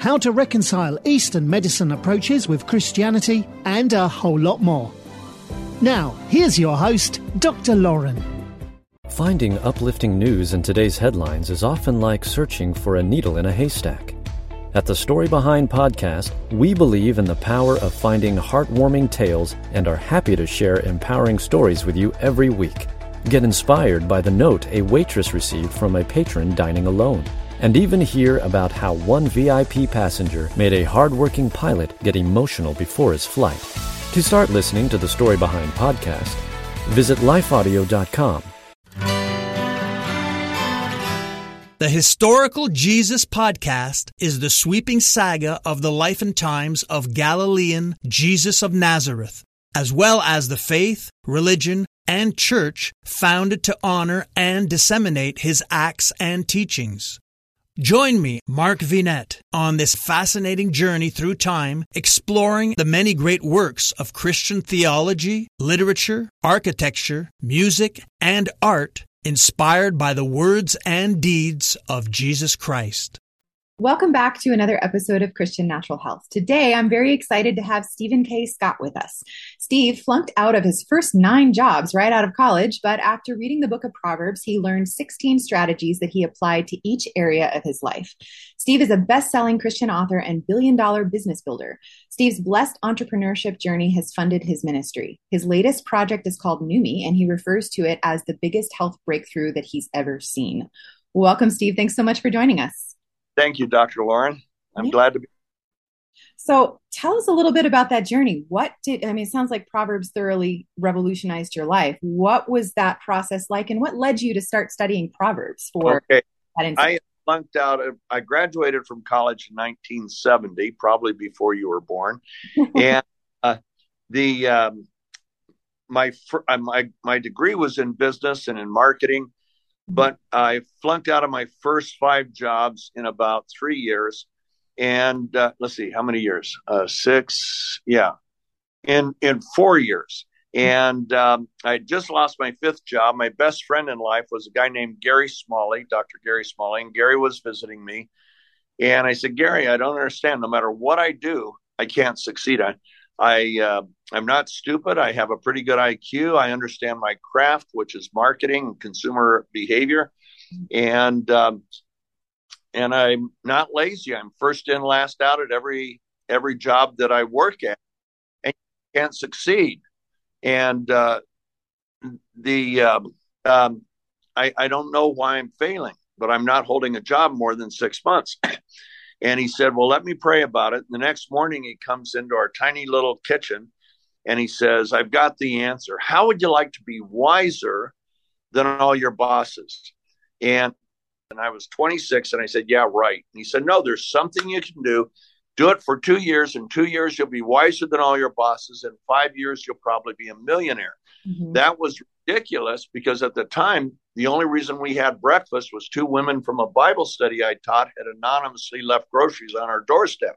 how to reconcile Eastern medicine approaches with Christianity, and a whole lot more. Now, here's your host, Dr. Lauren. Finding uplifting news in today's headlines is often like searching for a needle in a haystack. At the Story Behind podcast, we believe in the power of finding heartwarming tales and are happy to share empowering stories with you every week. Get inspired by the note a waitress received from a patron dining alone, and even hear about how one VIP passenger made a hardworking pilot get emotional before his flight. To start listening to the Story Behind podcast, visit lifeaudio.com. The Historical Jesus Podcast is the sweeping saga of the life and times of Galilean Jesus of Nazareth, as well as the faith, religion, and church founded to honor and disseminate his acts and teachings. Join me, Mark Vinet, on this fascinating journey through time, exploring the many great works of Christian theology, literature, architecture, music, and art inspired by the words and deeds of Jesus Christ. Welcome back to another episode of Christian Natural Health. Today, I'm very excited to have Stephen K. Scott with us. Steve flunked out of his first nine jobs right out of college, but after reading the book of Proverbs, he learned 16 strategies that he applied to each area of his life. Steve is a best selling Christian author and billion dollar business builder. Steve's blessed entrepreneurship journey has funded his ministry. His latest project is called Numi, and he refers to it as the biggest health breakthrough that he's ever seen. Welcome, Steve. Thanks so much for joining us. Thank you, Dr. Lauren. I'm Yeah. glad to be. So tell us a little bit about that journey. What did, I mean, it sounds like Proverbs thoroughly revolutionized your life. What was that process like and what led you to start studying Proverbs for Okay? I flunked out. of- I graduated from college in 1970, probably before you were born, and uh, the um, my fir- uh, my my degree was in business and in marketing, but I flunked out of my first five jobs in about three years. And uh, let's see, how many years? Uh, six, yeah, in in four years. And um, I just lost my fifth job. My best friend in life was a guy named Gary Smalley, Dr. Gary Smalley. And Gary was visiting me. And I said, Gary, I don't understand. No matter what I do, I can't succeed. I, I, uh, I'm not stupid. I have a pretty good IQ. I understand my craft, which is marketing and consumer behavior. And, um, and I'm not lazy. I'm first in, last out at every, every job that I work at and can't succeed and uh, the um, um, I, I don't know why I'm failing, but I'm not holding a job more than six months. And he said, "Well, let me pray about it." And the next morning, he comes into our tiny little kitchen, and he says, "I've got the answer. How would you like to be wiser than all your bosses?" And and I was 26, and I said, "Yeah, right." And he said, "No, there's something you can do." do it for two years. In two years, you'll be wiser than all your bosses. In five years, you'll probably be a millionaire. Mhm. That was ridiculous because at the time, the only reason we had breakfast was two women from a Bible study I taught had anonymously left groceries on our doorstep.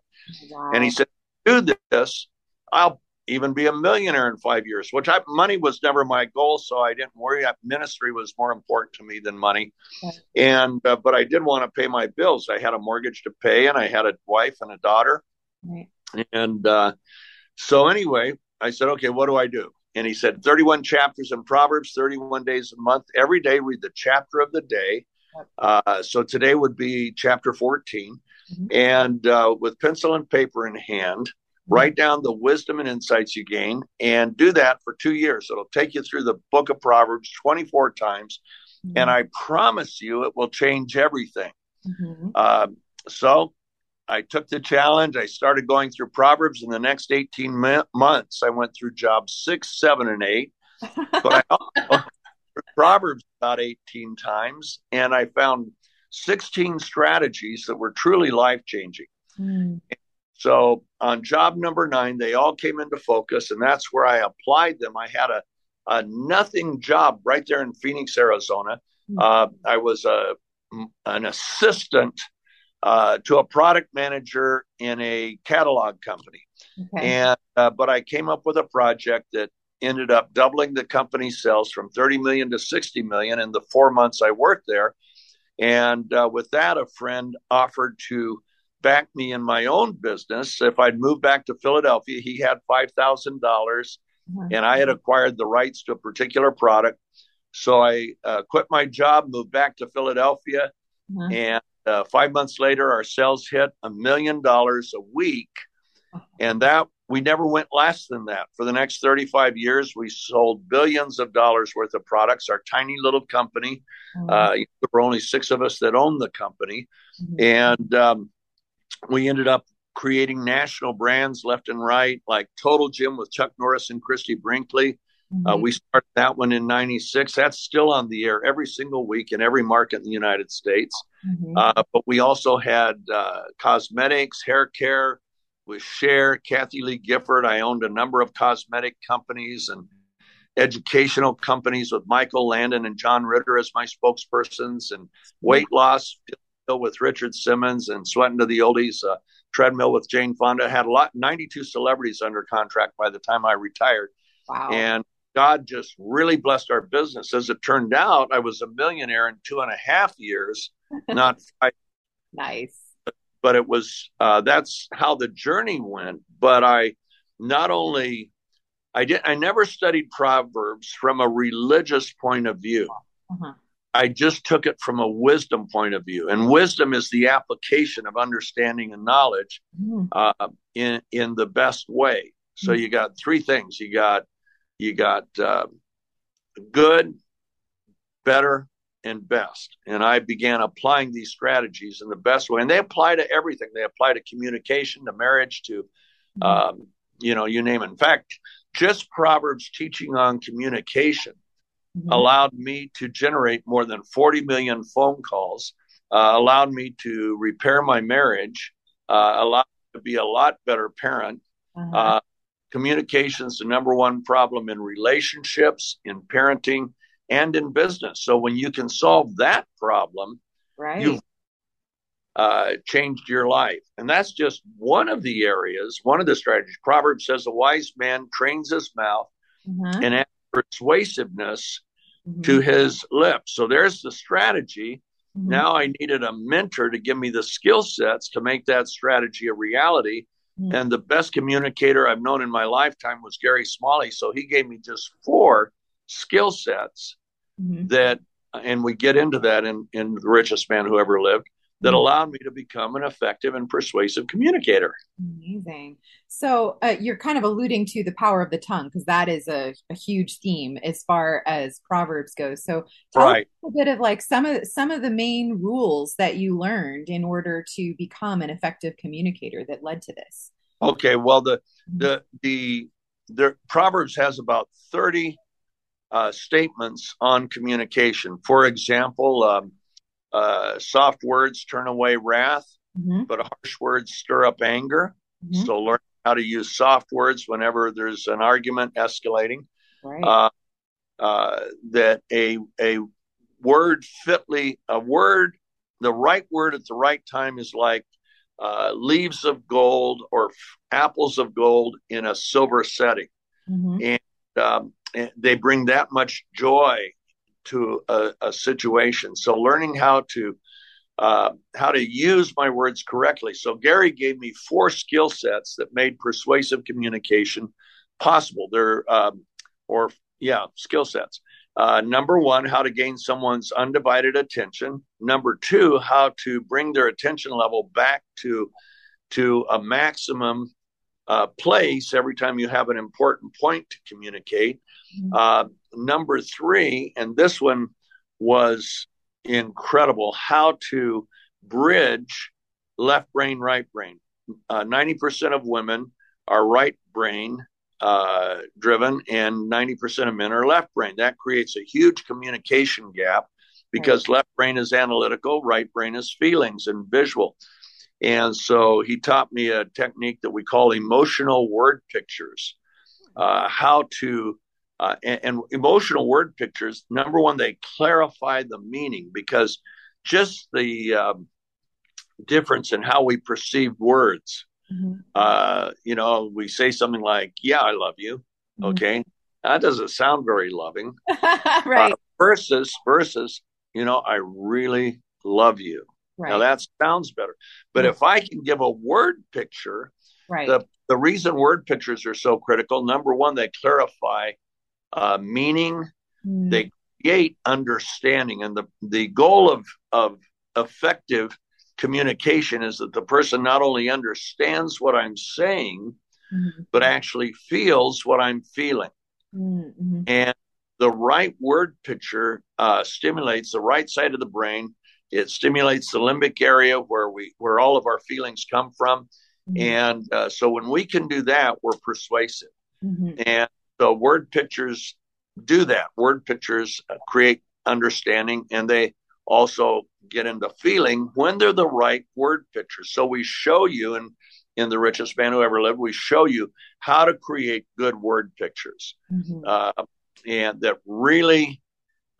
Wow. And he said, Do this, I'll even be a millionaire in five years, which I, money was never my goal. So I didn't worry. Ministry was more important to me than money. Okay. And, uh, but I did want to pay my bills. I had a mortgage to pay and I had a wife and a daughter. Right. And uh, so, anyway, I said, okay, what do I do? And he said, 31 chapters in Proverbs, 31 days a month. Every day, read the chapter of the day. Uh, so today would be chapter 14. Mhm. And uh, with pencil and paper in hand, write down the wisdom and insights you gain and do that for two years. It'll take you through the book of Proverbs 24 times. And I promise you, it will change everything. Um, so I took the challenge. I started going through Proverbs. In the next 18 mo- months, I went through jobs six, seven, and eight. But I Proverbs about 18 times, and I found 16 strategies that were truly life changing. Mm. So on job number nine, they all came into focus, and that's where I applied them. I had a, a nothing job right there in Phoenix, Arizona. Mm-hmm. Uh, I was a an assistant uh, to a product manager in a catalog company, okay. and uh, but I came up with a project that ended up doubling the company's sales from 30 million to 60 million in the four months I worked there. And uh, with that, a friend offered to back me in my own business. If I'd moved back to Philadelphia, he had $5,000 mm-hmm. and I had acquired the rights to a particular product. So I uh, quit my job, moved back to Philadelphia, mm-hmm. and uh, five months later, our sales hit a million dollars a week. And that we never went less than that. For the next 35 years, we sold billions of dollars worth of products. Our tiny little company, mm-hmm. uh, there were only six of us that owned the company. Mm-hmm. And um, we ended up creating national brands left and right, like Total Gym with Chuck Norris and Christie Brinkley. Uh, mm-hmm. Uh, we started that one in 96. That's still on the air every single week in every market in the United States. Mm-hmm. Uh, but we also had uh, cosmetics, hair care with Cher, Kathie Lee Gifford. I owned a number of cosmetic companies and educational companies with Michael Landon and John Ritter as my spokespersons, and weight loss with Richard Simmons and Sweating to the Oldies, uh, treadmill with Jane Fonda. Had a lot, 92 celebrities under contract by the time I retired. Wow. And God just really blessed our business. As it turned out, I was a millionaire in two and a half years, not five. nice. But it was, uh, that's how the journey went. But I not only, I did, I never studied Proverbs from a religious point of view. Uh-huh. I just took it from a wisdom point of view, and wisdom is the application of understanding and knowledge mm. uh, in in the best way. So mm. you got three things. You got you got uh, good, better, and best. And I began applying these strategies in the best way, and they apply to everything. They apply to communication, to marriage, to mm. um, you know, you name it. In fact, just Proverbs teaching on communication mm-hmm. allowed me to generate more than 40 million phone calls, uh, allowed me to repair my marriage, uh, allowed me to be a lot better parent. Uh-huh. Uh, communication is the number one problem in relationships, in parenting, and in business. So when you can solve that problem, right. you've uh, changed your life. And that's just one of the areas, one of the strategies. Proverbs says, A wise man trains his mouth mm-hmm. and persuasiveness mm-hmm. to his lips. So there's the strategy. Mm-hmm. Now I needed a mentor to give me the skill sets to make that strategy a reality. Mm-hmm. And the best communicator I've known in my lifetime was Gary Smalley. So he gave me just four skill sets mm-hmm. that, and we get into that in, in The Richest Man Who Ever Lived that mm-hmm. allowed me to become an effective and persuasive communicator. Amazing. So uh, you're kind of alluding to the power of the tongue because that is a, a, huge theme as far as Proverbs goes. So tell right. a bit of like some of some of the main rules that you learned in order to become an effective communicator that led to this. Okay. Well, the mm-hmm. the the the Proverbs has about thirty uh, statements on communication. For example. Um, uh, soft words turn away wrath, mm-hmm. but harsh words stir up anger. Mm-hmm. So learn how to use soft words whenever there's an argument escalating. Right. Uh, uh, that a a word fitly a word the right word at the right time is like uh, leaves of gold or f- apples of gold in a silver setting, mm-hmm. and, um, and they bring that much joy to a, a situation. So learning how to uh, how to use my words correctly. So Gary gave me four skill sets that made persuasive communication possible. They're um, or yeah, skill sets. Uh, number one, how to gain someone's undivided attention. Number two, how to bring their attention level back to to a maximum uh, place every time you have an important point to communicate. Mm-hmm. Uh, number three, and this one was incredible how to bridge left brain, right brain. Uh, 90% of women are right brain uh, driven, and 90% of men are left brain. That creates a huge communication gap because right. left brain is analytical, right brain is feelings and visual. And so he taught me a technique that we call emotional word pictures. Uh, how to uh, and, and, emotional word pictures. Number one, they clarify the meaning because just the um, difference in how we perceive words. Mm-hmm. Uh, you know, we say something like, "Yeah, I love you." Mm-hmm. Okay, that doesn't sound very loving, right? Versus versus, you know, I really love you. Right. Now that sounds better, but if I can give a word picture, right? The the reason word pictures are so critical. Number one, they clarify uh, meaning. Mm. They create understanding, and the the goal of of effective communication is that the person not only understands what I'm saying, mm-hmm. but actually feels what I'm feeling. Mm-hmm. And the right word picture uh, stimulates the right side of the brain. It stimulates the limbic area where we where all of our feelings come from. Mm-hmm. And uh, so when we can do that, we're persuasive. Mm-hmm. And so word pictures do that. Word pictures uh, create understanding, and they also get into feeling when they're the right word pictures. So we show you, and in the richest man who ever lived, we show you how to create good word pictures, mm-hmm. uh, and that really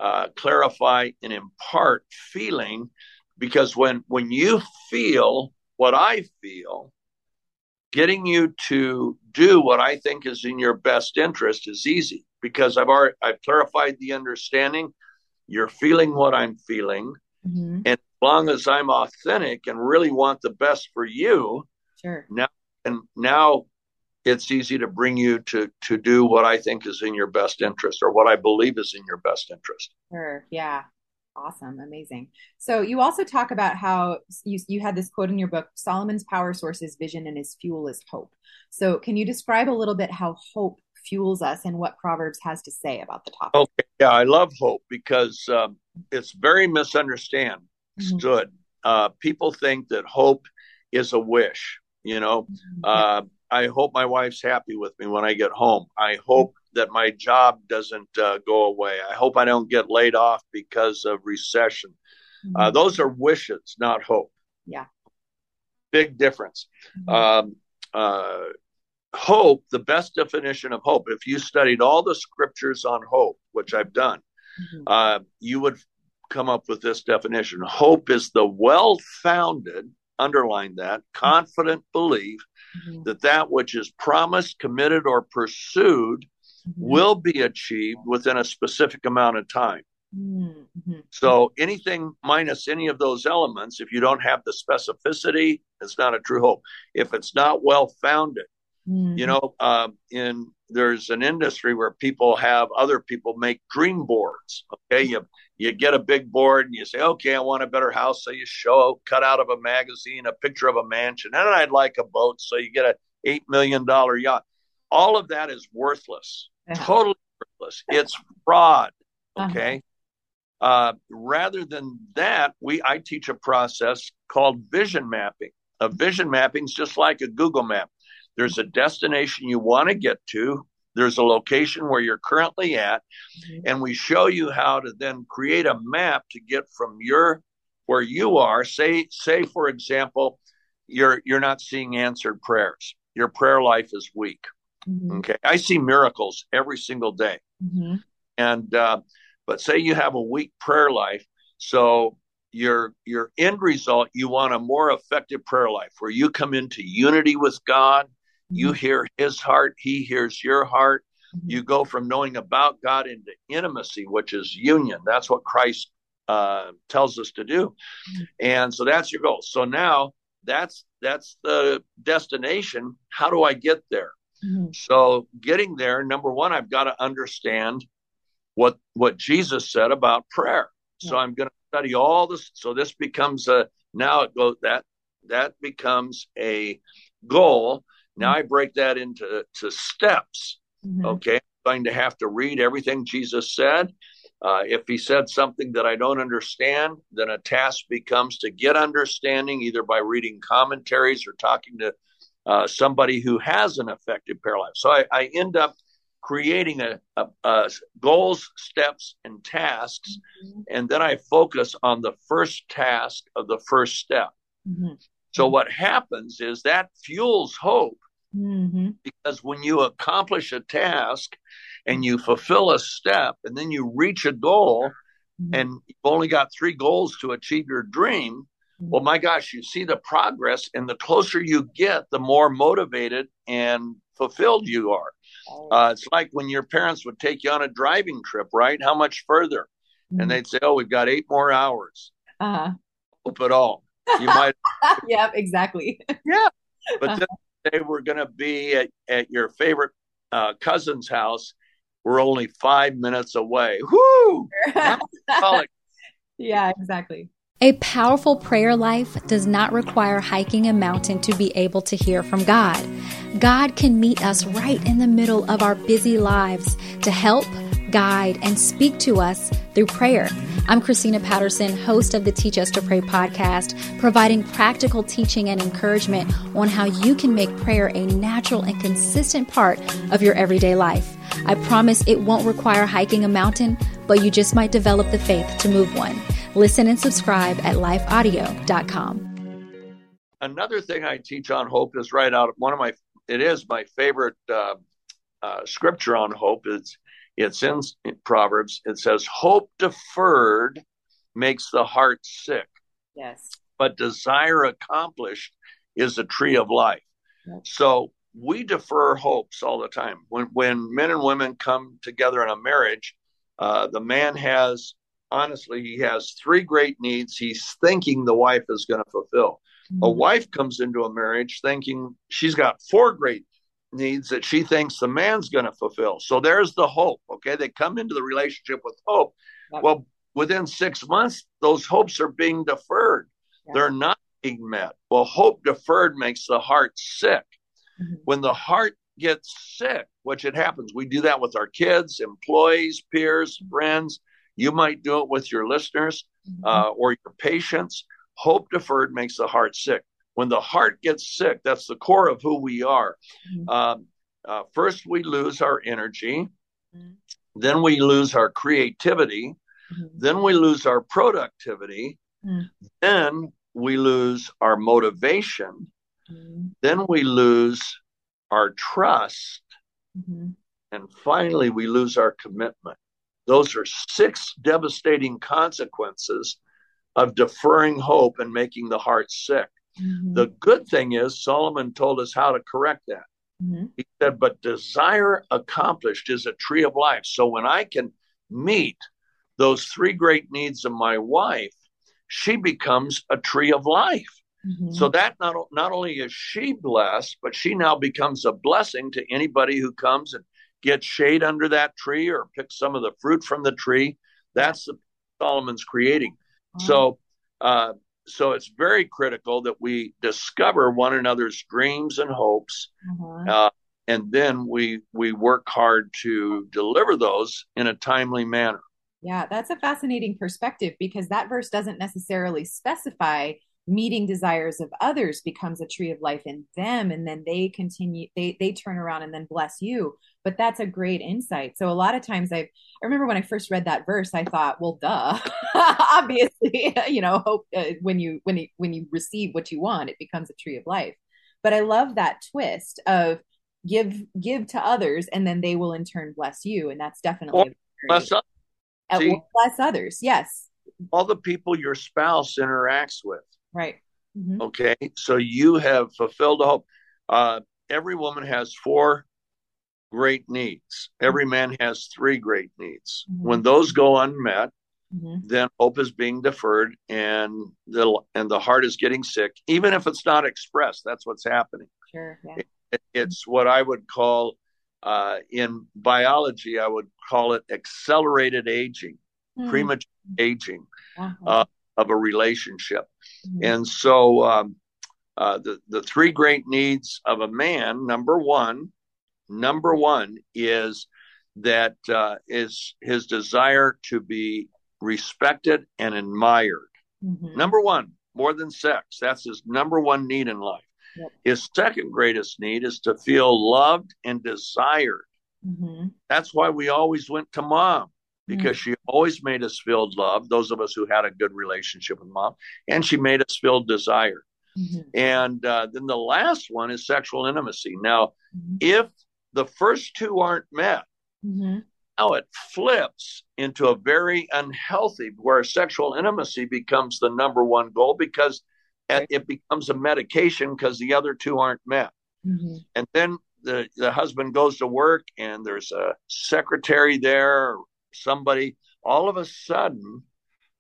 uh, clarify and impart feeling. Because when when you feel what I feel, getting you to do what I think is in your best interest is easy because I've already I've clarified the understanding. You're feeling what I'm feeling. Mm-hmm. And as long as I'm authentic and really want the best for you, sure. Now and now it's easy to bring you to to do what I think is in your best interest or what I believe is in your best interest. Sure. Yeah. Awesome. Amazing. So you also talk about how you, you had this quote in your book, Solomon's power source is vision and his fuel is hope. So can you describe a little bit how hope fuels us and what Proverbs has to say about the topic. Okay, yeah, I love hope because um, it's very misunderstood. Mm-hmm. Uh, people think that hope is a wish. You know, mm-hmm. uh, I hope my wife's happy with me when I get home. I hope that my job doesn't uh, go away. I hope I don't get laid off because of recession. Uh, mm-hmm. those are wishes, not hope. Yeah. Big difference. Mm-hmm. Um, uh, hope, the best definition of hope, if you studied all the scriptures on hope, which I've done, mm-hmm. uh, you would come up with this definition. Hope is the well founded, underline that, confident belief mm-hmm. that that which is promised, committed, or pursued mm-hmm. will be achieved within a specific amount of time. Mm-hmm. So anything minus any of those elements, if you don't have the specificity, it's not a true hope. If it's not well founded, Mm-hmm. You know, uh, in there's an industry where people have other people make dream boards. Okay, you you get a big board and you say, okay, I want a better house, so you show cut out of a magazine a picture of a mansion, and I'd like a boat, so you get a eight million dollar yacht. All of that is worthless, totally worthless. It's fraud. Uh-huh. Okay. Uh-huh. Uh, rather than that, we I teach a process called vision mapping. A vision mapping is just like a Google map. There's a destination you want to get to. There's a location where you're currently at, mm-hmm. and we show you how to then create a map to get from your where you are. Say, say for example, you're you're not seeing answered prayers. Your prayer life is weak. Mm-hmm. Okay, I see miracles every single day, mm-hmm. and uh, but say you have a weak prayer life, so your your end result you want a more effective prayer life where you come into unity with God you mm-hmm. hear his heart, he hears your heart. Mm-hmm. You go from knowing about God into intimacy, which is union. That's what Christ uh, tells us to do. Mm-hmm. And so that's your goal. So now that's that's the destination. How do I get there? Mm-hmm. So getting there, number one, I've got to understand what what Jesus said about prayer. Yeah. So I'm going to study all this. So this becomes a now it goes that that becomes a goal now I break that into to steps. Mm-hmm. Okay, I'm going to have to read everything Jesus said. Uh, if he said something that I don't understand, then a task becomes to get understanding either by reading commentaries or talking to uh, somebody who has an effective prayer life. So I, I end up creating a, a, a, goals, steps, and tasks, mm-hmm. and then I focus on the first task of the first step. Mm-hmm. So what happens is that fuels hope Mm-hmm. because when you accomplish a task and you fulfill a step and then you reach a goal Mhm. and you've only got three goals to achieve your dream, well, my gosh, you see the progress, and the closer you get, the more motivated and fulfilled you are. Uh, it's like when your parents would take you on a driving trip, right? How much further? And they'd say, "Oh, we've got eight more hours." uh-huh. Hope at all. You might, yep, exactly. Yeah. But then they were going to be at, at your favorite uh, cousin's house. We're only five minutes away. Whoo! Yeah, exactly. A powerful prayer life does not require hiking a mountain to be able to hear from God. God can meet us right in the middle of our busy lives to help, guide, and speak to us through prayer. I'm Christina Patterson, host of the Teach Us to Pray podcast, providing practical teaching and encouragement on how you can make prayer a natural and consistent part of your everyday life. I promise it won't require hiking a mountain, but you just might develop the faith to move one. Listen and subscribe at lifeaudio.com. another thing I teach on hope is right out of one of my. It is my favorite uh, uh, scripture on hope. It's it's in Proverbs. It says, "Hope deferred makes the heart sick, Yes. but desire accomplished is a tree of life." Yep. So we defer hopes all the time. When when men and women come together in a marriage, uh, the man has honestly he has three great needs. He's thinking the wife is going to fulfill. A wife comes into a marriage thinking she's got four great needs that she thinks the man's going to fulfill. So there's the hope. Okay. They come into the relationship with hope. Yep. Well, within six months, those hopes are being deferred, Yeah. they're not being met. Well, hope deferred makes the heart sick. Mhm. When the heart gets sick, which it happens, we do that with our kids, employees, peers, friends. You might do it with your listeners Mhm. uh, or your patients. Hope deferred makes the heart sick. When the heart gets sick, that's the core of who we are. Mhm. Um, uh, first, we lose our energy. Mhm. Then we lose our creativity. Mhm. Then we lose our productivity. Mhm. Then we lose our motivation. Mhm. Then we lose our trust. Mhm. And finally, we lose our commitment. Those are six devastating consequences of deferring hope and making the heart sick. Mhm. The good thing is, Solomon told us how to correct that. Mhm. He said, But desire accomplished is a tree of life. So when I can meet those three great needs of my wife, she becomes a tree of life. Mhm. So that not, not only is she blessed, but she now becomes a blessing to anybody who comes and gets shade under that tree or picks some of the fruit from the tree. That's the Solomon's creating. So, uh, so it's very critical that we discover one another's dreams and hopes, Mhm. uh, and then we we work hard to deliver those in a timely manner. Yeah, that's a fascinating perspective because that verse doesn't necessarily specify meeting desires of others becomes a tree of life in them and then they continue they they turn around and then bless you. But that's a great insight. So a lot of times i i remember when i first read that verse i thought well duh obviously you know hope uh, when you when you when you receive what you want it becomes a tree of life. But i love that twist of give give to others and then they will in turn bless you and that's definitely Bless up uh, bless others yes. All the people your spouse interacts with. Right Mhm. Okay, so you have fulfilled hope. Uh, every woman has four great needs. Every man has three great needs. Mhm. When those go unmet, Mhm. then hope is being deferred, and the and the heart is getting sick, even if it's not expressed. That's what's happening. sure yeah It, it's what I would call uh, in biology. I would call it accelerated aging, Mhm. premature aging Yeah. uh, of a relationship. Mhm. And so um, uh, the the three great needs of a man, number one, number one is that uh, is his desire to be respected and admired. Mhm. Number one, more than sex. That's his number one need in life. Yep. His second greatest need is to feel loved and desired. Mhm. That's why we always went to mom because she always made us feel loved, those of us who had a good relationship with mom, and she made us feel desired. Mm-hmm. And uh, then the last one is sexual intimacy. Now, mm-hmm. if the first two aren't met, mm-hmm. now it flips into a very unhealthy where sexual intimacy becomes the number one goal because right. it becomes a medication because the other two aren't met. Mm-hmm. And then the, the husband goes to work and there's a secretary there, somebody, all of a sudden,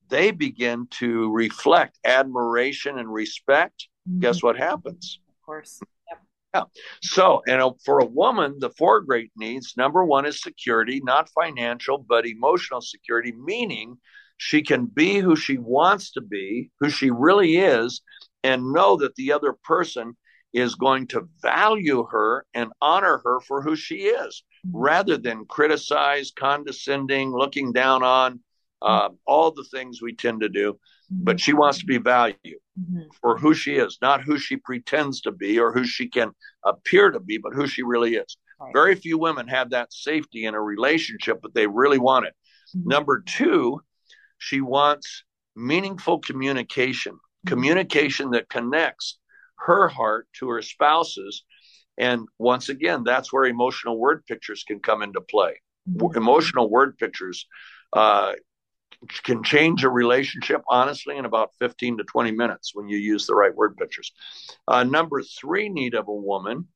they begin to reflect admiration and respect. Mm-hmm. Guess what happens? Of course. Yep. Yeah. So, and for a woman, the four great needs number one is security, not financial, but emotional security, meaning she can be who she wants to be, who she really is, and know that the other person is going to value her and honor her for who she is. Rather than criticize, condescending, looking down on uh, all the things we tend to do. But she wants to be valued mm-hmm. for who she is, not who she pretends to be or who she can appear to be, but who she really is. Right. Very few women have that safety in a relationship, but they really want it. Mm-hmm. Number two, she wants meaningful communication, mm-hmm. communication that connects her heart to her spouse's. And once again, that's where emotional word pictures can come into play. Mm-hmm. Emotional word pictures uh, can change a relationship honestly in about 15 to 20 minutes when you use the right word pictures. Uh, number three need of a woman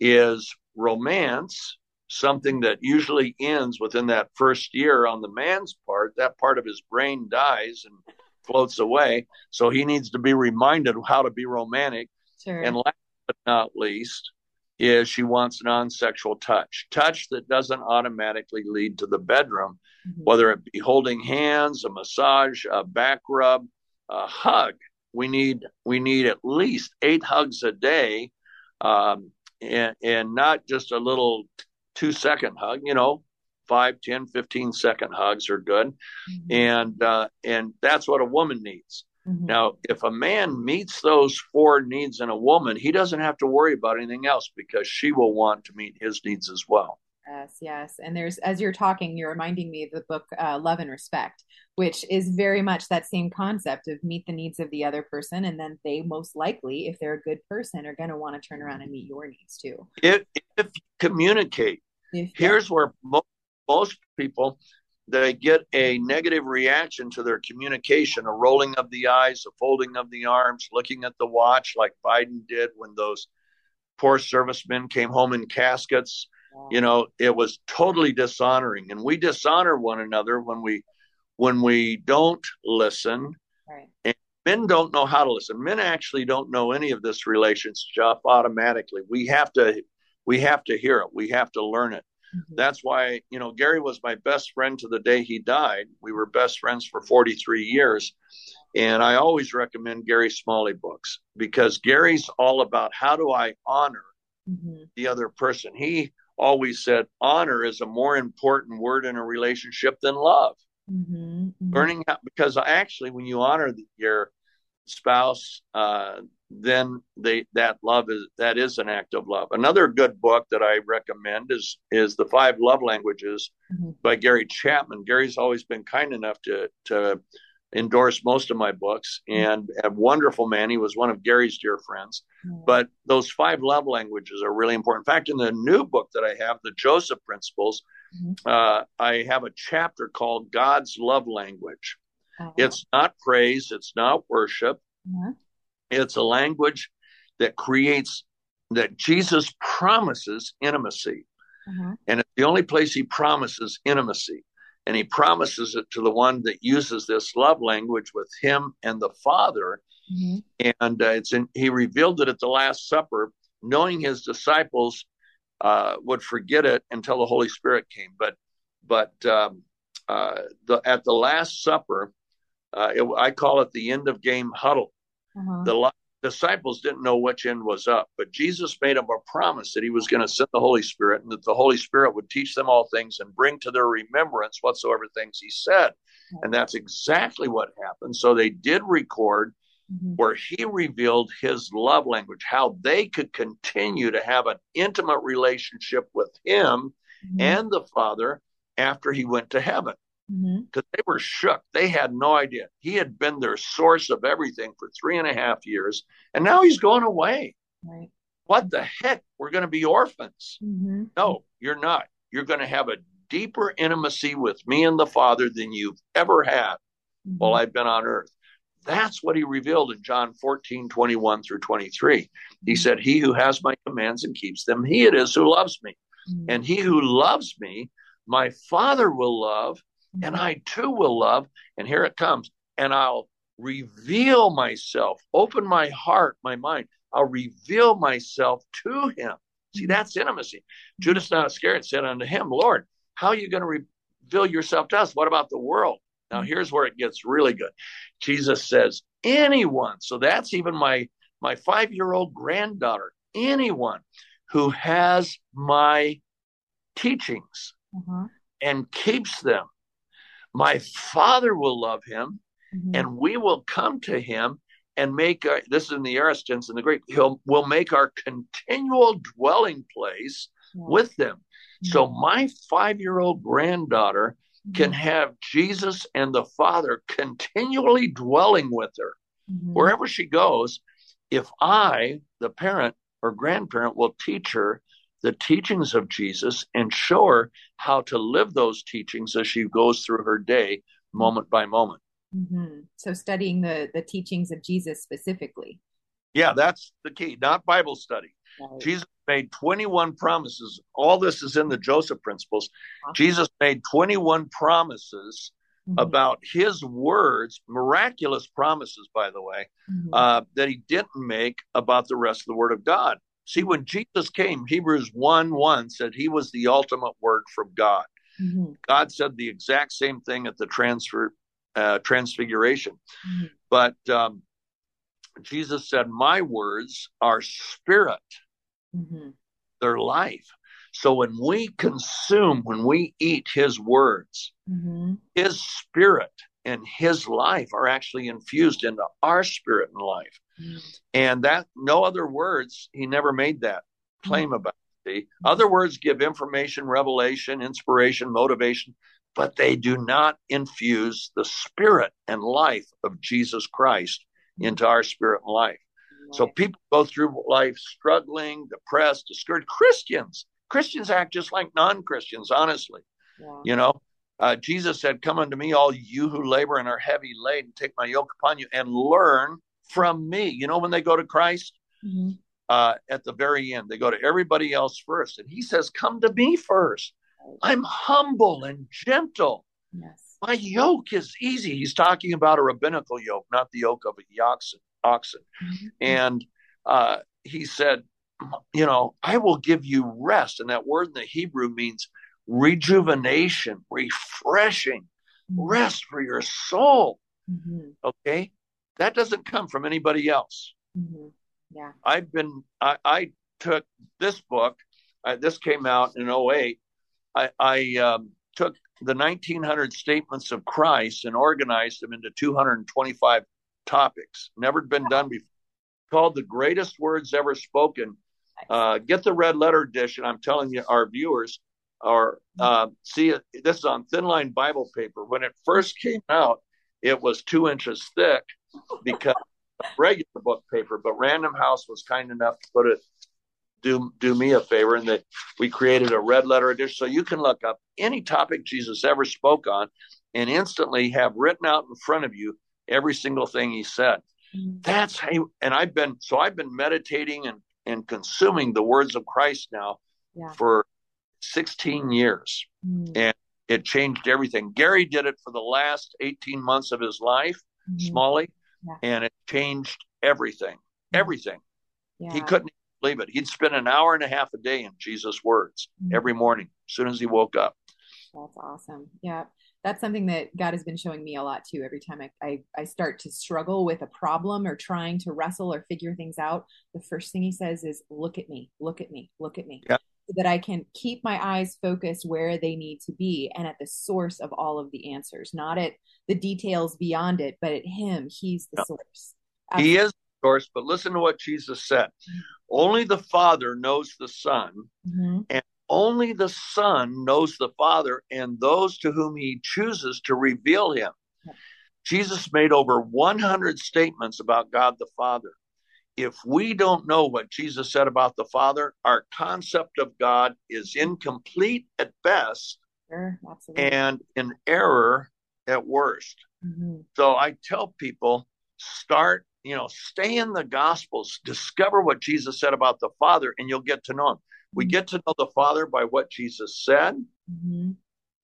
is romance, something that usually ends within that first year on the man's part. That part of his brain dies and floats away. So he needs to be reminded how to be romantic. Sure. And last but not least, is she wants non-sexual touch, touch that doesn't automatically lead to the bedroom, mm-hmm. whether it be holding hands, a massage, a back rub, a hug. We need we need at least eight hugs a day, um, and, and not just a little two second hug. You know, five, 10, 15 second hugs are good, mm-hmm. and uh, and that's what a woman needs. Mm-hmm. Now, if a man meets those four needs in a woman, he doesn't have to worry about anything else because she will want to meet his needs as well. Yes, yes. And there's, as you're talking, you're reminding me of the book uh, Love and Respect, which is very much that same concept of meet the needs of the other person. And then they most likely, if they're a good person, are going to want to turn around and meet your needs too. If, if you communicate, if, here's yeah. where most, most people they get a negative reaction to their communication, a rolling of the eyes, a folding of the arms, looking at the watch like Biden did when those poor servicemen came home in caskets. You know, it was totally dishonoring. And we dishonor one another when we when we don't listen. Right. And men don't know how to listen. Men actually don't know any of this relations stuff automatically. We have to we have to hear it. We have to learn it. Mm-hmm. That's why, you know, Gary was my best friend to the day he died. We were best friends for 43 years. And I always recommend Gary Smalley books because Gary's all about how do I honor mm-hmm. the other person. He always said honor is a more important word in a relationship than love. Mm-hmm. mm-hmm. Learning how, because actually, when you honor the, your spouse, uh, then they that love is that is an act of love. Another good book that I recommend is is the Five Love Languages mm-hmm. by Gary Chapman. Gary's always been kind enough to to endorse most of my books mm-hmm. and a wonderful man. He was one of Gary's dear friends. Mm-hmm. But those five love languages are really important. In fact, in the new book that I have, the Joseph Principles, mm-hmm. uh, I have a chapter called God's Love Language. Uh-huh. It's not praise, it's not worship. Uh-huh. It's a language that creates that Jesus promises intimacy. Uh-huh. And it's the only place he promises intimacy. And he promises it to the one that uses this love language with him and the Father. Mm-hmm. And uh, it's in, he revealed it at the Last Supper, knowing his disciples uh, would forget it until the Holy Spirit came. But but um, uh, the, at the Last Supper, uh, it, I call it the end of game huddle. Uh-huh. The disciples didn't know which end was up, but Jesus made them a promise that he was going to send the Holy Spirit and that the Holy Spirit would teach them all things and bring to their remembrance whatsoever things he said. And that's exactly what happened. So they did record mm-hmm. where he revealed his love language, how they could continue to have an intimate relationship with him mm-hmm. and the Father after he went to heaven. Because they were shook. They had no idea. He had been their source of everything for three and a half years, and now he's going away. Right. What the heck? We're going to be orphans. Mm-hmm. No, you're not. You're going to have a deeper intimacy with me and the Father than you've ever had Mm-hmm. while I've been on earth. That's what he revealed in John 14, 21 through 23. He said, He who has my commands and keeps them, he it is who loves me. Mhm. And he who loves me, my Father will love, and I too will love. And here it comes. And I'll reveal myself, open my heart, my mind. I'll reveal myself to him. See, that's intimacy. Judas not Iscariot said unto him, Lord, how are you going to reveal yourself to us? What about the world? Now, here's where it gets really good. Jesus says, anyone. So that's even my my five year old granddaughter. Anyone who has my teachings Uh-huh. and keeps them, my Father will love him, Mhm. and we will come to him and make our, this is in the aorist tense in the Greek. He'll will make our continual dwelling place Yeah. with them. So Mhm. my five year old granddaughter can Mhm. have Jesus and the Father continually dwelling with her Mhm. wherever she goes. If I, the parent or grandparent, will teach her the teachings of Jesus and show her how to live those teachings as she goes through her day, moment by moment. Mhm. So studying the the teachings of Jesus specifically. Yeah, that's the key, not Bible study. Right. Jesus made 21 promises. All this is in the Joseph principles. Awesome. Jesus made 21 promises Mhm. about his words, miraculous promises, by the way, Mhm. uh, that he didn't make about the rest of the word of God. See, when Jesus came, Hebrews 1 1 said he was the ultimate word from God. Mhm. God said the exact same thing at the transfer, uh, transfiguration. Mhm. But um, Jesus said, My words are spirit, Mhm. they're life. So when we consume, when we eat his words, Mhm. his spirit and his life are actually infused into our spirit and life. And that no other words, he never made that claim about. See, other words give information, revelation, inspiration, motivation, but they do not infuse the spirit and life of Jesus Christ into our spirit and life. So people go through life struggling, depressed, discouraged. Christians, Christians act just like non-Christians, honestly. Yeah. You know, uh, Jesus said, Come unto me, all you who labor and are heavy laden, take my yoke upon you and learn from me. You know, when they go to Christ Mhm. uh, at the very end, they go to everybody else first. And he says, Come to me first. I'm humble and gentle. Yes. My yoke is easy. He's talking about a rabbinical yoke, not the yoke of a oxen. oxen. Mhm. And uh, he said, You know, I will give you rest. And that word in the Hebrew means rejuvenation, refreshing, Mhm. rest for your soul. Mhm. Okay. That doesn't come from anybody else. Mhm. Yeah. I've been, I, I took this book, uh, this came out in 08. I, I um, took the 1900 statements of Christ and organized them into 225 topics. Never been done before. Called the greatest words ever spoken. Uh, get the red letter edition. I'm telling you, our viewers are uh, see. This is on thin line Bible paper. When it first came out, it was two inches thick because regular book paper. But Random House was kind enough to put it do do me a favor and that we created a red letter edition so you can look up any topic Jesus ever spoke on and instantly have written out in front of you every single thing he said. Mhm. That's how and I've been so I've been meditating and and consuming the words of Christ now Yeah. for 16 years. Mhm. And it changed everything. Gary did it for the last 18 months of his life, Mhm. Smalley, Yeah. and it changed everything. Everything. Yeah. He couldn't believe it. He'd spend an hour and a half a day in Jesus' words Mhm. every morning as soon as he woke up. That's awesome. Yeah. That's something that God has been showing me a lot too. Every time I, I, I start to struggle with a problem or trying to wrestle or figure things out, the first thing he says is, Look at me, look at me, look at me. Yeah. That I can keep my eyes focused where they need to be and at the source of all of the answers, not at the details beyond it, but at Him. He's the source. He is the source, but listen to what Jesus said. Only the Father knows the Son, Mhm. and only the Son knows the Father and those to whom he chooses to reveal him. Jesus made over 100 statements about God the Father. If we don't know what Jesus said about the Father, our concept of God is incomplete at best Sure, and in error at worst. Mm-hmm. So I tell people start, you know, stay in the Gospels, discover what Jesus said about the Father, and you'll get to know him. We get to know the Father by what Jesus said Mm-hmm.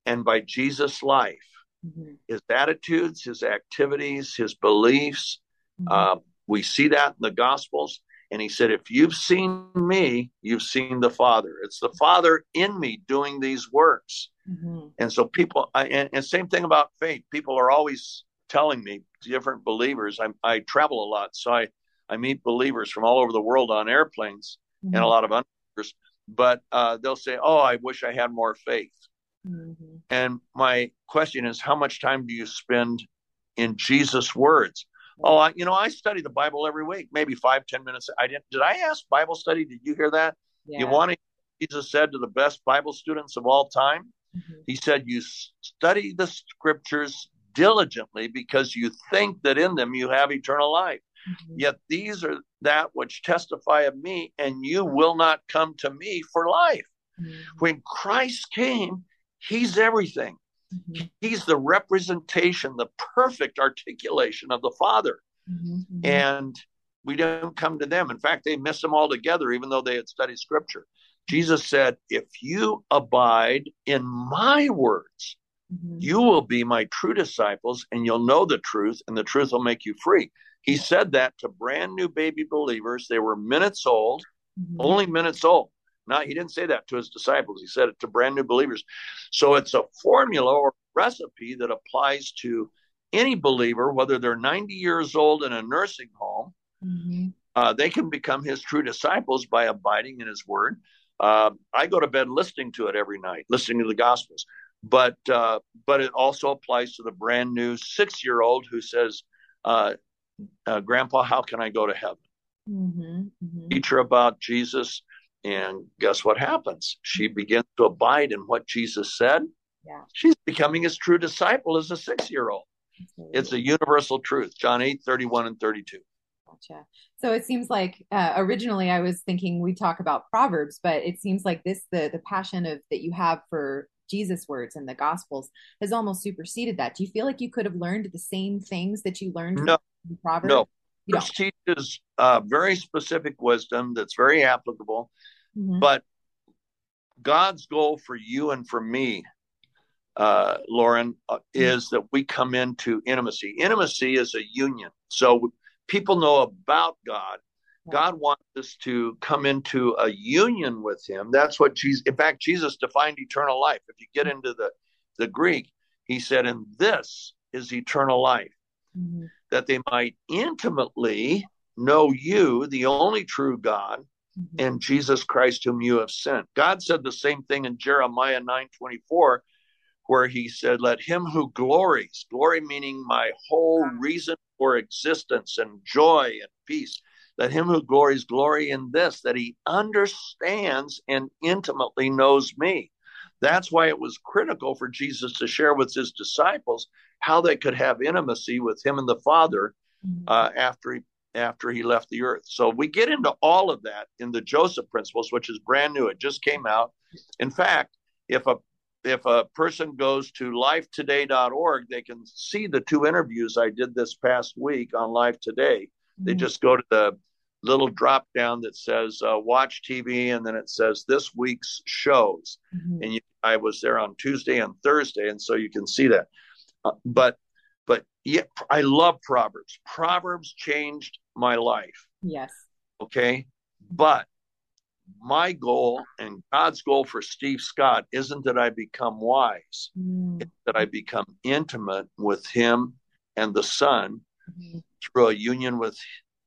and by Jesus' life, Mm-hmm. his attitudes, his activities, his beliefs. Mm-hmm. Uh, we see that in the Gospels. And he said, If you've seen me, you've seen the Father. It's the Father in me doing these works. Mm-hmm. And so people, I, and, and same thing about faith. People are always telling me, different believers. I, I travel a lot, so I, I meet believers from all over the world on airplanes Mm-hmm. and a lot of unbelievers. But uh, they'll say, "Oh, I wish I had more faith." Mm-hmm. And my question is, how much time do you spend in Jesus' words? Oh, I, you know, I study the Bible every week, maybe five, ten minutes. I didn't. Did I ask Bible study? Did you hear that? Yeah. You want to? Jesus said to the best Bible students of all time. Mhm. He said, "You study the scriptures diligently because you think that in them you have eternal life. Mhm. Yet these are that which testify of me, and you will not come to me for life." Mhm. When Christ came, He's everything. Mhm. He's the representation, the perfect articulation of the Father. Mhm. Mhm. And we don't come to them. In fact, they miss them altogether, even though they had studied scripture. Jesus said, If you abide in my words, Mhm. you will be my true disciples and you'll know the truth, and the truth will make you free. He said that to brand new baby believers. They were minutes old, Mhm. only minutes old. Not he didn't say that to his disciples. He said it to brand new believers. So it's a formula or recipe that applies to any believer, whether they're 90 years old in a nursing home. Mhm. Uh, they can become his true disciples by abiding in his word. Uh, I go to bed listening to it every night, listening to the Gospels. But uh, but it also applies to the brand new six year old who says, uh, uh, "Grandpa, how can I go to heaven?" Mhm. Mhm. teach her about Jesus, and guess what happens? She begins to abide in what Jesus said. Yeah. She's becoming his true disciple as a six year old. It's a universal truth. John 8, 31 and 32. Gotcha. So it seems like uh, originally I was thinking we talk about Proverbs, but it seems like this the the passion of that you have for Jesus words and the Gospels has almost superseded that. Do you feel like you could have learned the same things that you learned No, from Proverbs? no. Don't. Teaches uh, very specific wisdom that's very applicable, Mhm. but God's goal for you and for me, uh, Lauren, uh, is that we come into intimacy. Intimacy is a union. So people know about God. God wants us to come into a union with Him. That's what Jesus, in fact, Jesus defined eternal life. If you get into the, the Greek, He said, and this is eternal life, Mhm. That they might intimately know you, the only true God, Mhm. and Jesus Christ whom you have sent. God said the same thing in Jeremiah 9:24 where he said let him who glories glory meaning my whole reason for existence and joy and peace let him who glories glory in this that he understands and intimately knows me. That's why it was critical for Jesus to share with his disciples how they could have intimacy with him and the Father Mhm. uh, after he after he left the earth. So we get into all of that in the Joseph Principles, which is brand new. It just came out. In fact, if a if a person goes to lifetoday.org, they can see the two interviews I did this past week on Life Today. They Mhm. just go to the little drop down that says uh, watch TV, and then it says this week's shows. Mhm. And you, I was there on Tuesday and Thursday, and so you can see that. Uh, but but yeah, I love Proverbs. Proverbs changed my life. Yes. Okay, but my goal and God's goal for Steve Scott isn't that I become wise, it's that I become intimate with Him and the Son Mhm. through a union with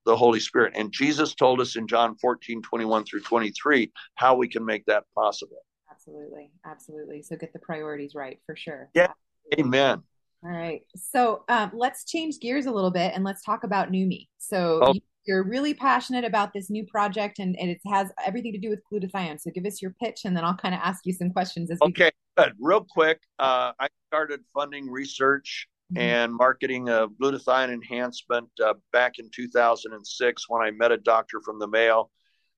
the Holy Spirit. And Jesus told us in John 14, 21 through 23, how we can make that possible. Absolutely. Absolutely. So get the priorities right for sure. Yeah. Amen. All right. So um, let's change gears a little bit and let's talk about Neumi. So Oh. you you're really passionate about this new project and, and it has everything to do with glutathione. So give us your pitch and then I'll kind of ask you some questions as okay, good. Real quick, uh, I started funding research mm-hmm. and marketing of glutathione enhancement uh, back in 2006 when I met a doctor from the Mayo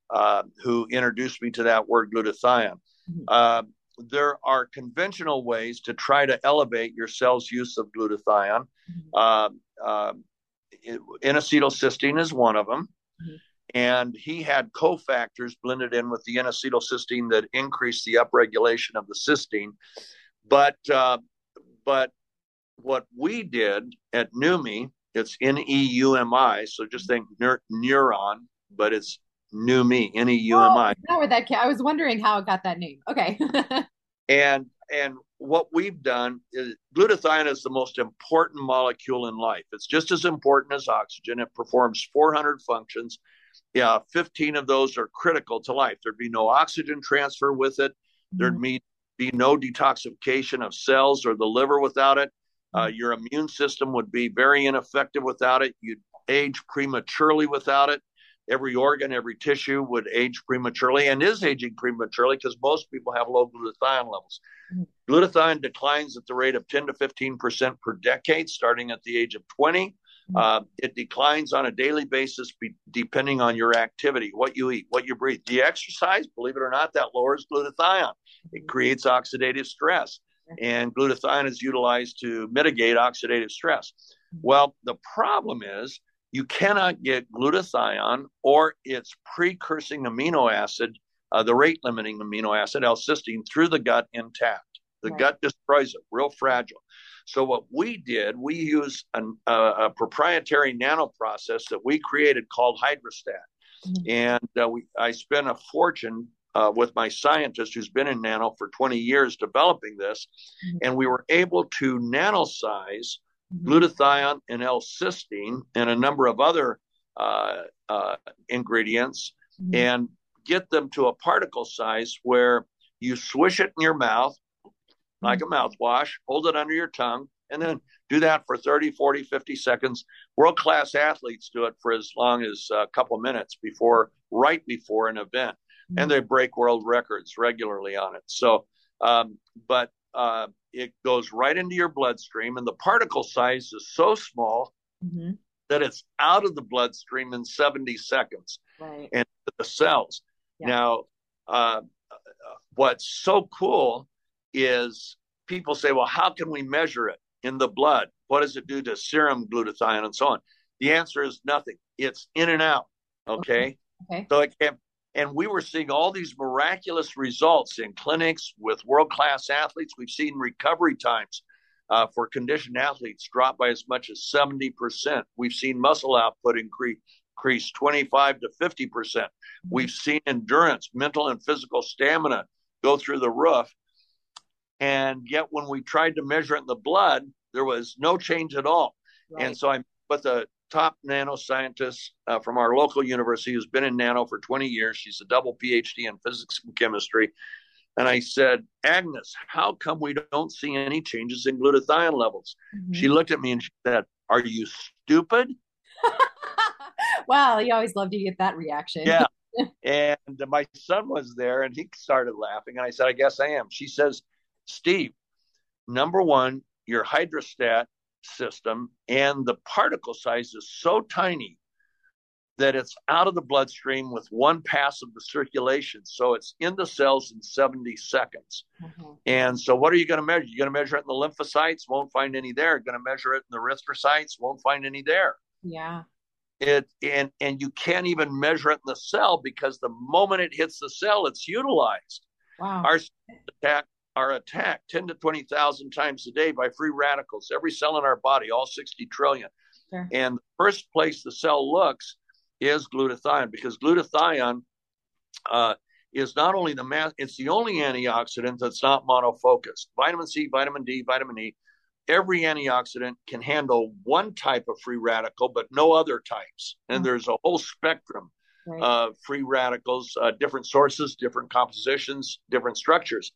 uh, who introduced me to that word glutathione. Mm-hmm. Uh, there are conventional ways to try to elevate your cell's use of glutathione. Mm-hmm. Um, um, N-acetylcysteine is one of them. Mm-hmm. And he had cofactors blended in with the N-acetylcysteine that increased the upregulation of the cysteine. But uh, but what we did at NEUMI, it's N E U M I, so just think neur- neuron, but it's Neumi, N E U M I. Oh, where that I was wondering how it got that name. Okay. and and what we've done is glutathione is the most important molecule in life. It's just as important as oxygen. It performs 400 functions. Yeah, 15 of those are critical to life. There'd be no oxygen transfer with it. There'd mm-hmm. be, be no detoxification of cells or the liver without it. Uh, mm-hmm. your immune system would be very ineffective without it. You'd age prematurely without it every organ, every tissue would age prematurely and is aging prematurely because most people have low glutathione levels. Mm-hmm. Glutathione declines at the rate of 10 to 15% per decade, starting at the age of 20. Mm-hmm. Uh, it declines on a daily basis be, depending on your activity, what you eat, what you breathe. The exercise, believe it or not, that lowers glutathione. It mm-hmm. creates oxidative stress, and glutathione is utilized to mitigate oxidative stress. Mm-hmm. Well, the problem is you cannot get glutathione or its precursing amino acid, uh, the rate limiting amino acid, L-cysteine, through the gut intact. The right. gut destroys it, real fragile. So what we did, we used an, uh, a proprietary nano process that we created called Hydrostat, mm-hmm. and uh, we I spent a fortune uh, with my scientist who's been in nano for 20 years developing this, mm-hmm. and we were able to nano size mm-hmm. glutathione and L-cysteine and a number of other uh, uh, ingredients mm-hmm. and get them to a particle size where you swish it in your mouth like a mm-hmm. mouthwash, hold it under your tongue, and then do that for 30, 40, 50 seconds. World class athletes do it for as long as a couple minutes before, right before an event. Mm-hmm. And they break world records regularly on it. So, um, but uh, it goes right into your bloodstream, and the particle size is so small mm-hmm. that it's out of the bloodstream in 70 seconds right. and the cells. Yeah. Now, uh, what's so cool is people say, well, how can we measure it in the blood? What does it do to serum glutathione and so on? The answer is nothing. It's in and out. Okay. okay. okay. So it can't and we were seeing all these miraculous results in clinics with world class athletes. We've seen recovery times uh, for conditioned athletes drop by as much as 70%. We've seen muscle output increase, increase 25 to 50%. We've seen endurance, mental and physical stamina go through the roof. And yet, when we tried to measure it in the blood, there was no change at all. Right. And so I with a top nanoscientist uh, from our local university who's been in nano for 20 years. She's a double PhD in physics and chemistry. And I said, Agnes, how come we don't see any changes in glutathione levels? Mm-hmm. She looked at me and she said, Are you stupid? wow, you always love to get that reaction. Yeah. and my son was there and he started laughing. And I said, I guess I am. She says, Steve, number one, your hydrostat system, and the particle size is so tiny that it's out of the bloodstream with one pass of the circulation. So it's in the cells in 70 seconds. Mm-hmm. And so, what are you going to measure? You're going to measure it in the lymphocytes, won't find any there. You're going to measure it in the erythrocytes, won't find any there. Yeah. It and and you can't even measure it in the cell because the moment it hits the cell, it's utilized. Wow. Our attack are attacked 10 to 20,000 times a day by free radicals, every cell in our body, all 60 trillion. Sure. And the first place the cell looks is glutathione because glutathione uh, is not only the mass, it's the only antioxidant that's not monofocused. Vitamin C, vitamin D, vitamin E, every antioxidant can handle one type of free radical, but no other types. And mm-hmm. there's a whole spectrum right. of free radicals, uh, different sources, different compositions, different structures.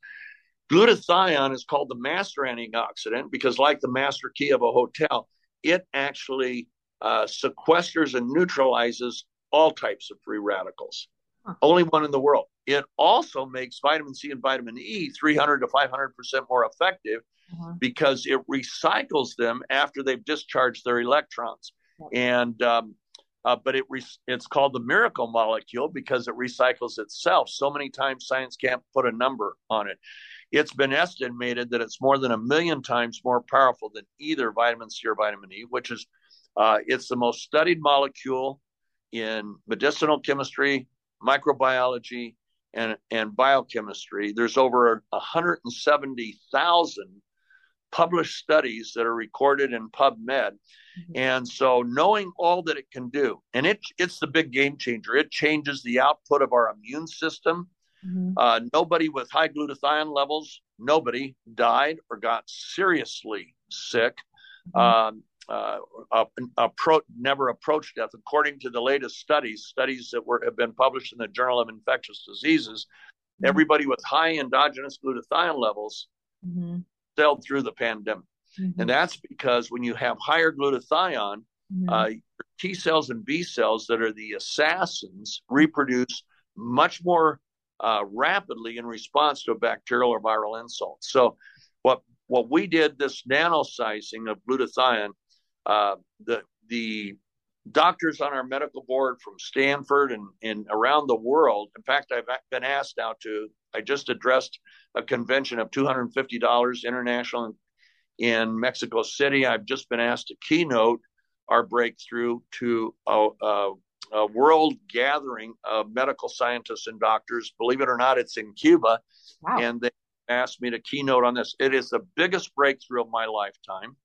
Glutathione is called the master antioxidant because, like the master key of a hotel, it actually uh, sequesters and neutralizes all types of free radicals. Huh. Only one in the world. It also makes vitamin C and vitamin E 300 to 500 percent more effective uh-huh. because it recycles them after they've discharged their electrons. And um, uh, but it re- it's called the miracle molecule because it recycles itself. So many times science can't put a number on it. It's been estimated that it's more than a million times more powerful than either vitamin C or vitamin E, which is uh, it's the most studied molecule in medicinal chemistry, microbiology, and, and biochemistry. There's over 170,000 published studies that are recorded in PubMed. Mm-hmm. And so knowing all that it can do, and it, it's the big game changer. It changes the output of our immune system. Mm-hmm. Uh, nobody with high glutathione levels, nobody died or got seriously sick. Mm-hmm. Um, uh, appro- never approached death. According to the latest studies, studies that were have been published in the Journal of Infectious Diseases, mm-hmm. everybody with high endogenous glutathione levels mm-hmm. sailed through the pandemic, mm-hmm. and that's because when you have higher glutathione, mm-hmm. uh, T cells and B cells that are the assassins reproduce much more uh, rapidly in response to a bacterial or viral insult. So, what what we did this nanosizing of glutathione uh, the the doctors on our medical board from Stanford and, and around the world. In fact, I've been asked now to. I just addressed a convention of two hundred and fifty dollars international in, in, Mexico City. I've just been asked to keynote our breakthrough to a, a, a world gathering of medical scientists and doctors. Believe it or not, it's in Cuba, wow. and they asked me to keynote on this. It is the biggest breakthrough of my lifetime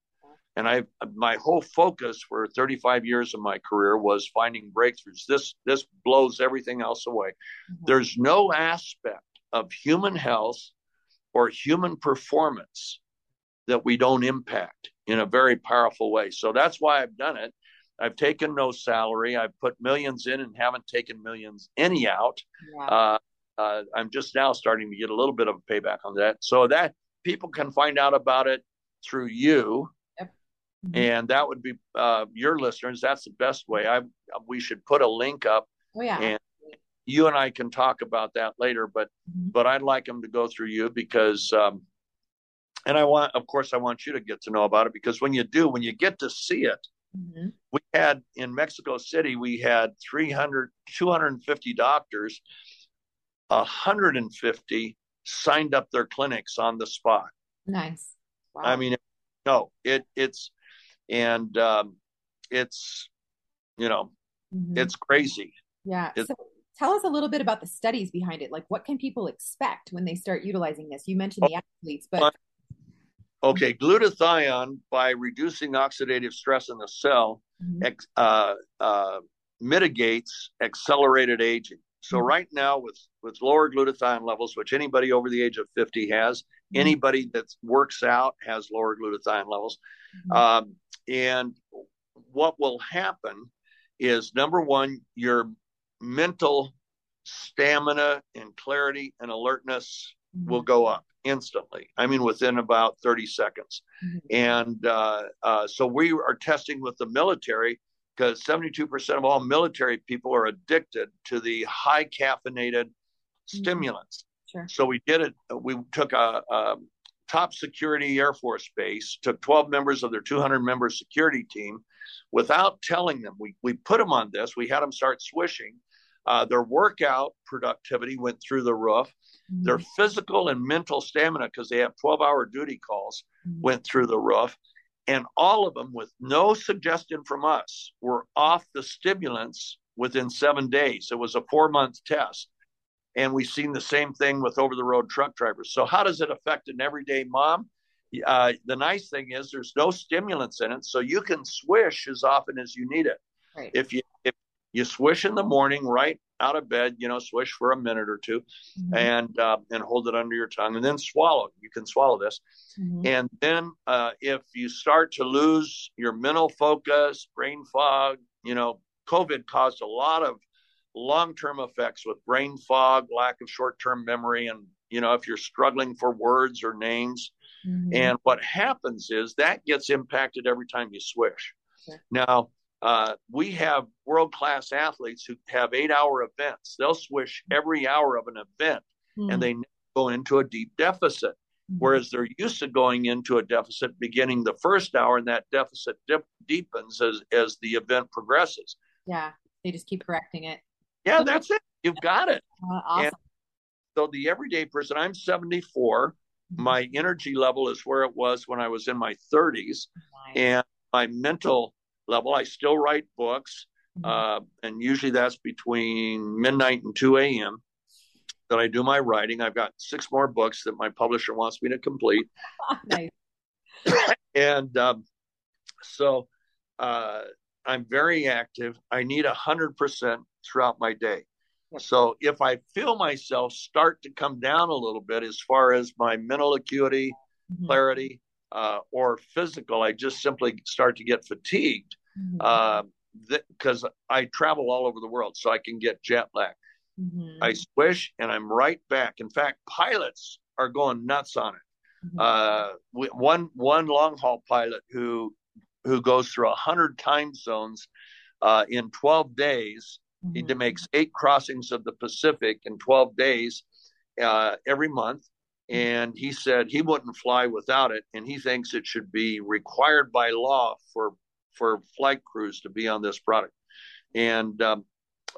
and I my whole focus for 35 years of my career was finding breakthroughs. This this blows everything else away. Mm-hmm. There's no aspect of human health or human performance that we don't impact in a very powerful way. So that's why I've done it. I've taken no salary. I've put millions in and haven't taken millions any out. Yeah. Uh, uh, I'm just now starting to get a little bit of a payback on that. So that people can find out about it through you Mm-hmm. And that would be uh, your listeners. That's the best way. I we should put a link up. Oh yeah. And you and I can talk about that later. But mm-hmm. but I'd like them to go through you because, um, and I want, of course, I want you to get to know about it because when you do, when you get to see it, mm-hmm. we had in Mexico City, we had 300, 250 doctors, 150 signed up their clinics on the spot. Nice. Wow. I mean, no, it it's and um, it's you know mm-hmm. it's crazy. Yeah. It's, so tell us a little bit about the studies behind it. Like, what can people expect when they start utilizing this? You mentioned the athletes, but okay, glutathione by reducing oxidative stress in the cell mm-hmm. ex, uh, uh, mitigates accelerated aging. So mm-hmm. right now, with with lower glutathione levels, which anybody over the age of fifty has, mm-hmm. anybody that works out has lower glutathione levels. Mm-hmm. Um, and what will happen is number one, your mental stamina and clarity and alertness mm-hmm. will go up instantly. I mean, within about 30 seconds. Mm-hmm. And uh, uh, so we are testing with the military because 72% of all military people are addicted to the high caffeinated mm-hmm. stimulants. Sure. So we did it. We took a, a, top security Air Force base, took 12 members of their 200 member security team without telling them. We, we put them on this, we had them start swishing. Uh, their workout productivity went through the roof. Mm-hmm. Their physical and mental stamina, because they have 12 hour duty calls, mm-hmm. went through the roof. And all of them, with no suggestion from us, were off the stimulants within seven days. It was a four month test. And we've seen the same thing with over the road truck drivers. So, how does it affect an everyday mom? Uh, the nice thing is there's no stimulants in it, so you can swish as often as you need it. Right. If you you swish in the morning, right out of bed, you know, swish for a minute or 2 mm-hmm. and uh, and hold it under your tongue, and then swallow. You can swallow this, mm-hmm. and then uh, if you start to lose your mental focus, brain fog, you know, COVID caused a lot of long term effects with brain fog, lack of short term memory, and you know, if you're struggling for words or names. Mm-hmm. And what happens is that gets impacted every time you swish. Now, Uh, we have world class athletes who have eight hour events. They'll swish every hour of an event mm-hmm. and they go into a deep deficit. Mm-hmm. Whereas they're used to going into a deficit beginning the first hour, and that deficit dip, deepens as, as the event progresses. Yeah, they just keep correcting it. Yeah, that's it. You've got it. Uh, awesome. And so the everyday person, I'm 74. Mm-hmm. My energy level is where it was when I was in my 30s, nice. and my mental level. I still write books, mm-hmm. uh, and usually that's between midnight and 2 a.m. that I do my writing. I've got six more books that my publisher wants me to complete. nice. and um, so uh, I'm very active. I need 100% throughout my day. So if I feel myself start to come down a little bit as far as my mental acuity, mm-hmm. clarity, uh, or physical, I just simply start to get fatigued because mm-hmm. uh, I travel all over the world, so I can get jet lag. Mm-hmm. I swish and I'm right back. In fact, pilots are going nuts on it. Mm-hmm. Uh, one one long haul pilot who who goes through a hundred time zones uh, in twelve days. He mm-hmm. makes eight crossings of the Pacific in twelve days uh, every month and he said he wouldn't fly without it and he thinks it should be required by law for for flight crews to be on this product. And um,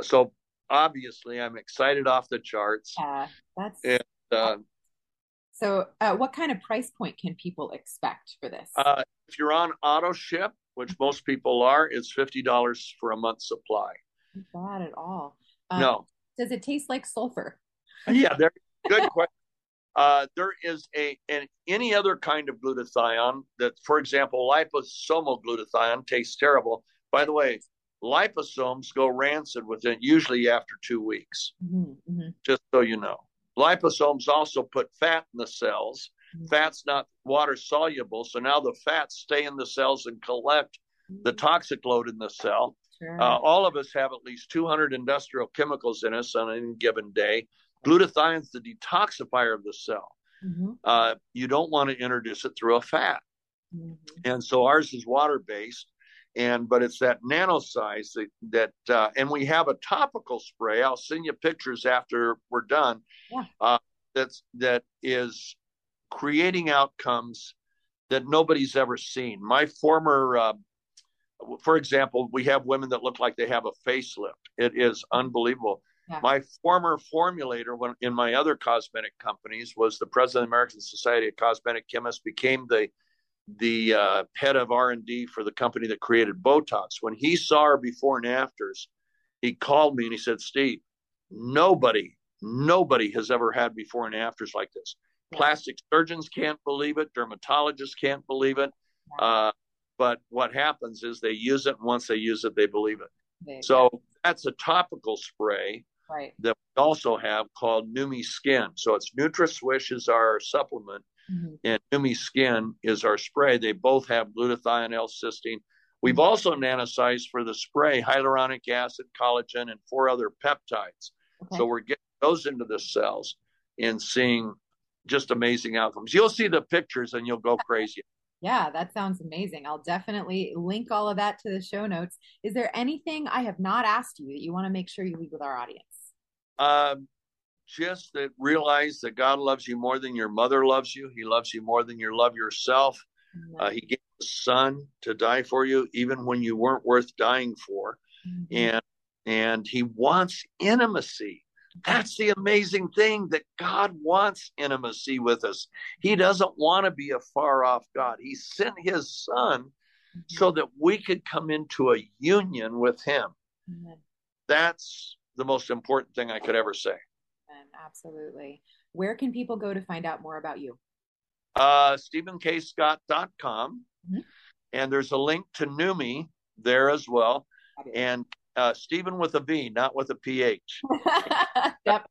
so obviously i'm excited off the charts. Yeah that's and, uh, so uh, what kind of price point can people expect for this? Uh, if you're on auto ship which most people are it's $50 for a month supply. Not bad at all. Um, no. does it taste like sulfur? Yeah good question uh, there is a an, any other kind of glutathione that, for example, liposomal glutathione tastes terrible. By the way, liposomes go rancid within usually after two weeks. Mm-hmm, mm-hmm. Just so you know, liposomes also put fat in the cells. Mm-hmm. Fat's not water soluble, so now the fats stay in the cells and collect the mm-hmm. toxic load in the cell. Sure. Uh, all of us have at least 200 industrial chemicals in us on any given day. Glutathione is the detoxifier of the cell. Mm-hmm. Uh, you don't want to introduce it through a fat. Mm-hmm. And so ours is water based. And but it's that nano size that, that uh, and we have a topical spray. I'll send you pictures after we're done. Yeah. Uh, that's that is creating outcomes that nobody's ever seen. My former, uh, for example, we have women that look like they have a facelift. It is unbelievable. Yeah. My former formulator when, in my other cosmetic companies was the president of the American Society of Cosmetic Chemists, became the the uh, head of R&D for the company that created Botox. When he saw her before and afters, he called me and he said, Steve, nobody, nobody has ever had before and afters like this. Yeah. Plastic surgeons can't believe it. Dermatologists can't believe it. Yeah. Uh, but what happens is they use it. And once they use it, they believe it. so that's a topical spray right. that we also have called Neumi Skin. So it's NutraSwish is our supplement, mm-hmm. and Neumi Skin is our spray. They both have glutathione, L-cysteine. We've mm-hmm. also nanosized for the spray hyaluronic acid, collagen, and four other peptides. Okay. So we're getting those into the cells and seeing just amazing outcomes. You'll see the pictures and you'll go crazy. Yeah, that sounds amazing. I'll definitely link all of that to the show notes. Is there anything I have not asked you that you want to make sure you leave with our audience? Um, just that realize that God loves you more than your mother loves you. He loves you more than you love yourself. Uh, he gave his son to die for you, even when you weren't worth dying for. Mm-hmm. And and he wants intimacy. That's the amazing thing that God wants intimacy with us. He doesn't want to be a far off God. He sent his son mm-hmm. so that we could come into a union with him. Mm-hmm. That's the most important thing I could ever say. Absolutely. Where can people go to find out more about you? Uh, StephenKScott.com. Mm-hmm. And there's a link to Neumi there as well. And uh, Stephen with a V, not with a PH. yep.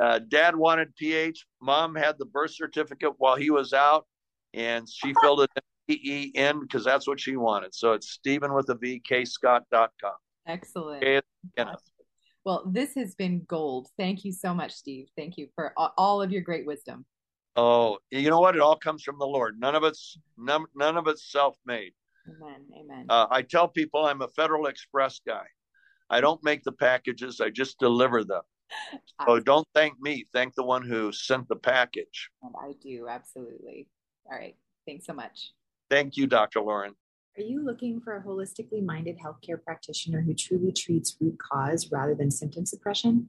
Uh, Dad wanted PH. Mom had the birth certificate while he was out, and she filled it in E N because that's what she wanted. So it's Stephen with a V, kscott.com. Excellent. Okay, well, this has been gold. Thank you so much, Steve. Thank you for all of your great wisdom. Oh, you know what? It all comes from the Lord. None of it's none, none of it's self-made. Amen. Amen. Uh, I tell people I'm a Federal Express guy. I don't make the packages, I just deliver them. So don't thank me. Thank the one who sent the package. And I do, absolutely. All right. Thanks so much. Thank you, Dr. Lauren. Are you looking for a holistically minded healthcare practitioner who truly treats root cause rather than symptom suppression?